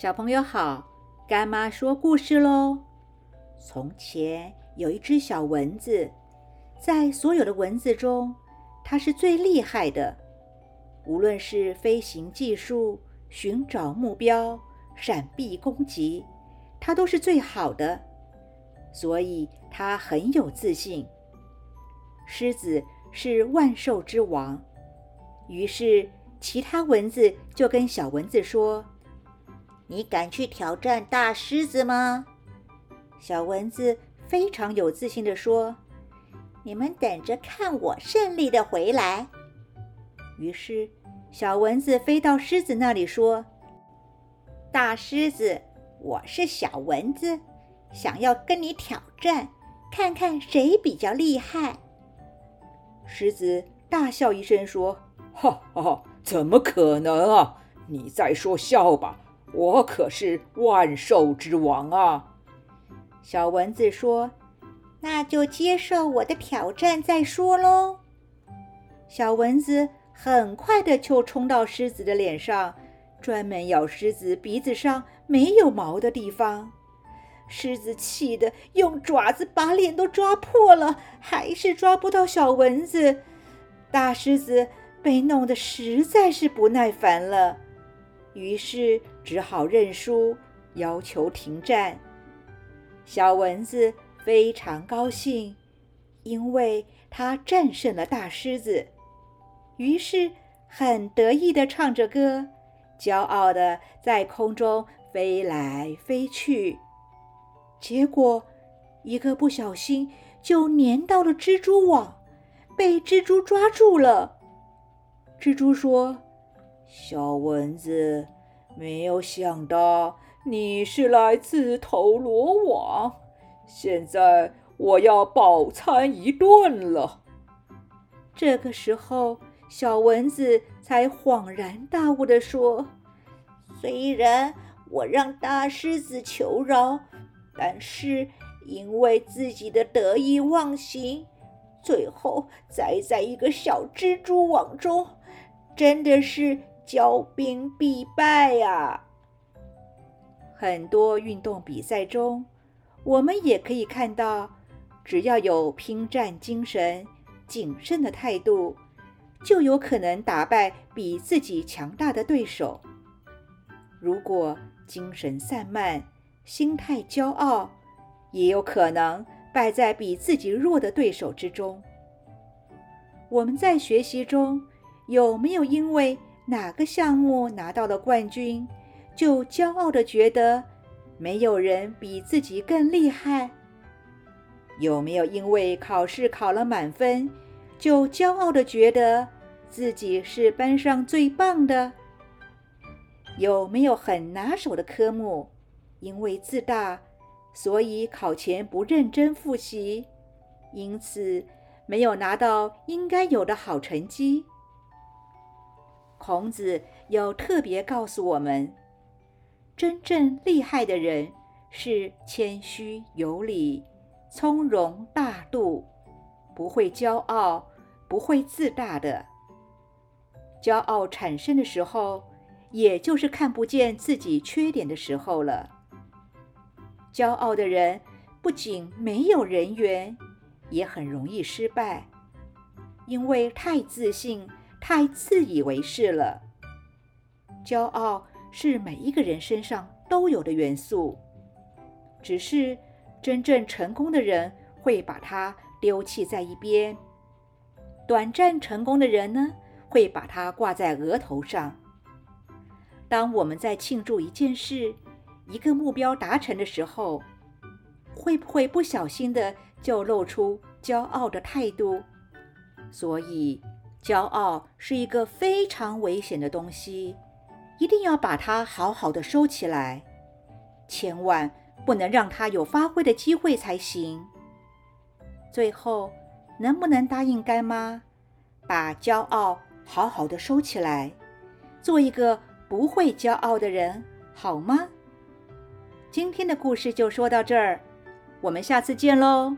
小朋友好，干妈说故事喽。从前有一只小蚊子，在所有的蚊子中，它是最厉害的。无论是飞行技术、寻找目标、闪避攻击，它都是最好的。所以它很有自信。狮子是万兽之王，于是其他蚊子就跟小蚊子说。你敢去挑战大狮子吗？小蚊子非常有自信地说：“你们等着看我胜利的回来。”于是，小蚊子飞到狮子那里说：“大狮子，我是小蚊子，想要跟你挑战，看看谁比较厉害。”狮子大笑一声说：“哈哈哈，怎么可能啊！你在说笑吧。”我可是万兽之王啊！小蚊子说：“那就接受我的挑战再说喽。”小蚊子很快的就冲到狮子的脸上，专门咬狮子鼻子上没有毛的地方。狮子气得用爪子把脸都抓破了，还是抓不到小蚊子。大狮子被弄得实在是不耐烦了。于是只好认输，要求停战。小蚊子非常高兴，因为它战胜了大狮子。于是很得意地唱着歌，骄傲地在空中飞来飞去。结果一个不小心就粘到了蜘蛛网，被蜘蛛抓住了。蜘蛛说。小蚊子，没有想到你是来自投罗网，现在我要饱餐一顿了。这个时候，小蚊子才恍然大悟地说：“虽然我让大狮子求饶，但是因为自己的得意忘形，最后栽在一个小蜘蛛网中，真的是……”骄兵必败呀！很多运动比赛中，我们也可以看到，只要有拼战精神、谨慎的态度，就有可能打败比自己强大的对手。如果精神散漫、心态骄傲，也有可能败在比自己弱的对手之中。我们在学习中有没有因为？哪个项目拿到了冠军，就骄傲的觉得没有人比自己更厉害？有没有因为考试考了满分，就骄傲的觉得自己是班上最棒的？有没有很拿手的科目，因为自大，所以考前不认真复习，因此没有拿到应该有的好成绩？孔子有特别告诉我们，真正厉害的人是谦虚有礼、从容大度，不会骄傲、不会自大的。骄傲产生的时候，也就是看不见自己缺点的时候了。骄傲的人不仅没有人缘，也很容易失败，因为太自信。太自以为是了。骄傲是每一个人身上都有的元素，只是真正成功的人会把它丢弃在一边；短暂成功的人呢，会把它挂在额头上。当我们在庆祝一件事、一个目标达成的时候，会不会不小心的就露出骄傲的态度？所以。骄傲是一个非常危险的东西，一定要把它好好的收起来，千万不能让它有发挥的机会才行。最后，能不能答应干妈，把骄傲好好的收起来，做一个不会骄傲的人，好吗？今天的故事就说到这儿，我们下次见喽。